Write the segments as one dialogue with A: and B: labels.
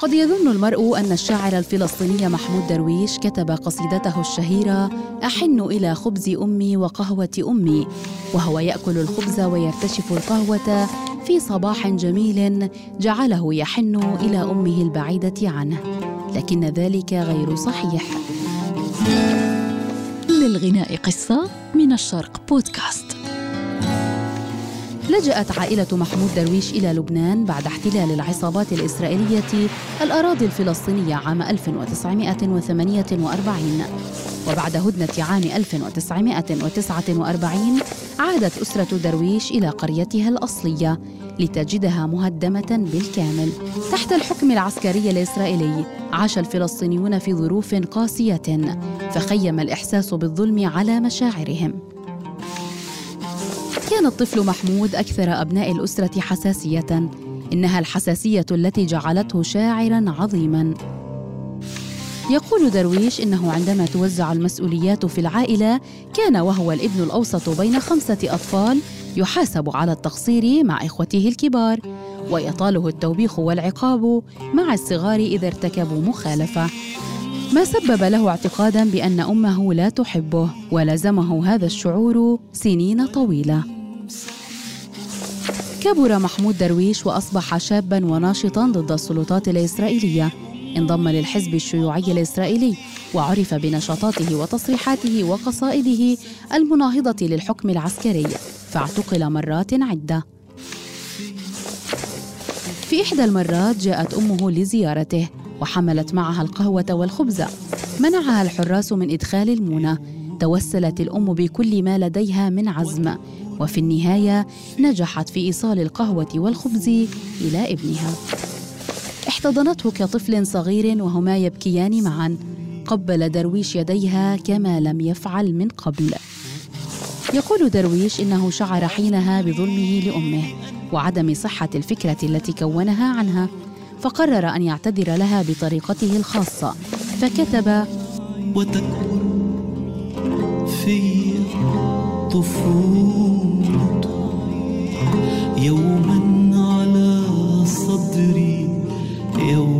A: قد يظن المرء أن الشاعر الفلسطيني محمود درويش كتب قصيدته الشهيرة أحن إلى خبز أمي وقهوة أمي وهو يأكل الخبز ويرتشف القهوة في صباح جميل جعله يحن إلى أمه البعيدة عنه لكن ذلك غير صحيح.
B: للغناء قصة من الشرق بودكاست.
A: لجأت عائلة محمود درويش إلى لبنان بعد احتلال العصابات الإسرائيلية الأراضي الفلسطينية عام 1948 وبعد هدنة عام 1949 عادت أسرة درويش إلى قريتها الأصلية لتجدها مهدمة بالكامل. تحت الحكم العسكري الإسرائيلي عاش الفلسطينيون في ظروف قاسية فخيم الإحساس بالظلم على مشاعرهم. كان الطفل محمود أكثر أبناء الأسرة حساسية إنها الحساسية التي جعلته شاعراً عظيماً. يقول درويش إنه عندما توزع المسؤوليات في العائلة كان وهو الابن الأوسط بين خمسة أطفال يحاسب على التقصير مع إخوته الكبار ويطاله التوبيخ والعقاب مع الصغار إذا ارتكبوا مخالفة. ما سبب له اعتقادا بأن أمه لا تحبه ولزمه هذا الشعور سنين طويلة. كبر محمود درويش وأصبح شابا وناشطا ضد السلطات الإسرائيلية. انضم للحزب الشيوعي الإسرائيلي وعرف بنشاطاته وتصريحاته وقصائده المناهضة للحكم العسكري. فاعتقل مرات عدة. في إحدى المرات جاءت أمه لزيارته وحملت معها القهوة والخبز. منعها الحراس من إدخال المونة. توسلت الأم بكل ما لديها من عزم. وفي النهاية نجحت في إيصال القهوة والخبز إلى ابنها. احتضنته كطفل صغير وهما يبكيان معا. قبل درويش يديها كما لم يفعل من قبل. يقول درويش إنه شعر حينها بظلمه لأمه وعدم صحة الفكرة التي كونها عنها. فقرر أن يعتذر لها بطريقته الخاصة. فكتب وتكبر في طفولة يوما على صدري. يومي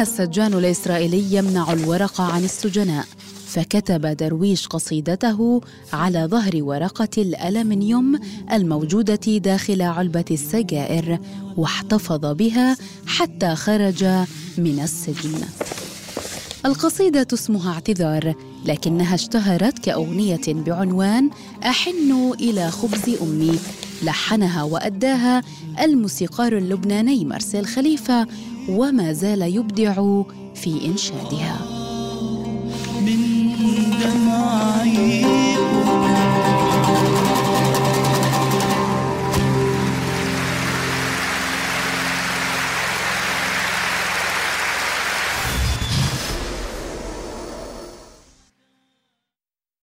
A: السجان الإسرائيلي يمنع الورق عن السجناء فكتب درويش قصيدته على ظهر ورقة الألمنيوم الموجودة داخل علبة السجائر واحتفظ بها حتى خرج من السجن. القصيدة اسمها اعتذار لكنها اشتهرت كأغنية بعنوان أحن إلى خبز أمي لحنها وأداها الموسيقار اللبناني مارسيل خليفة وما زال يبدع في إنشادها. من دمعي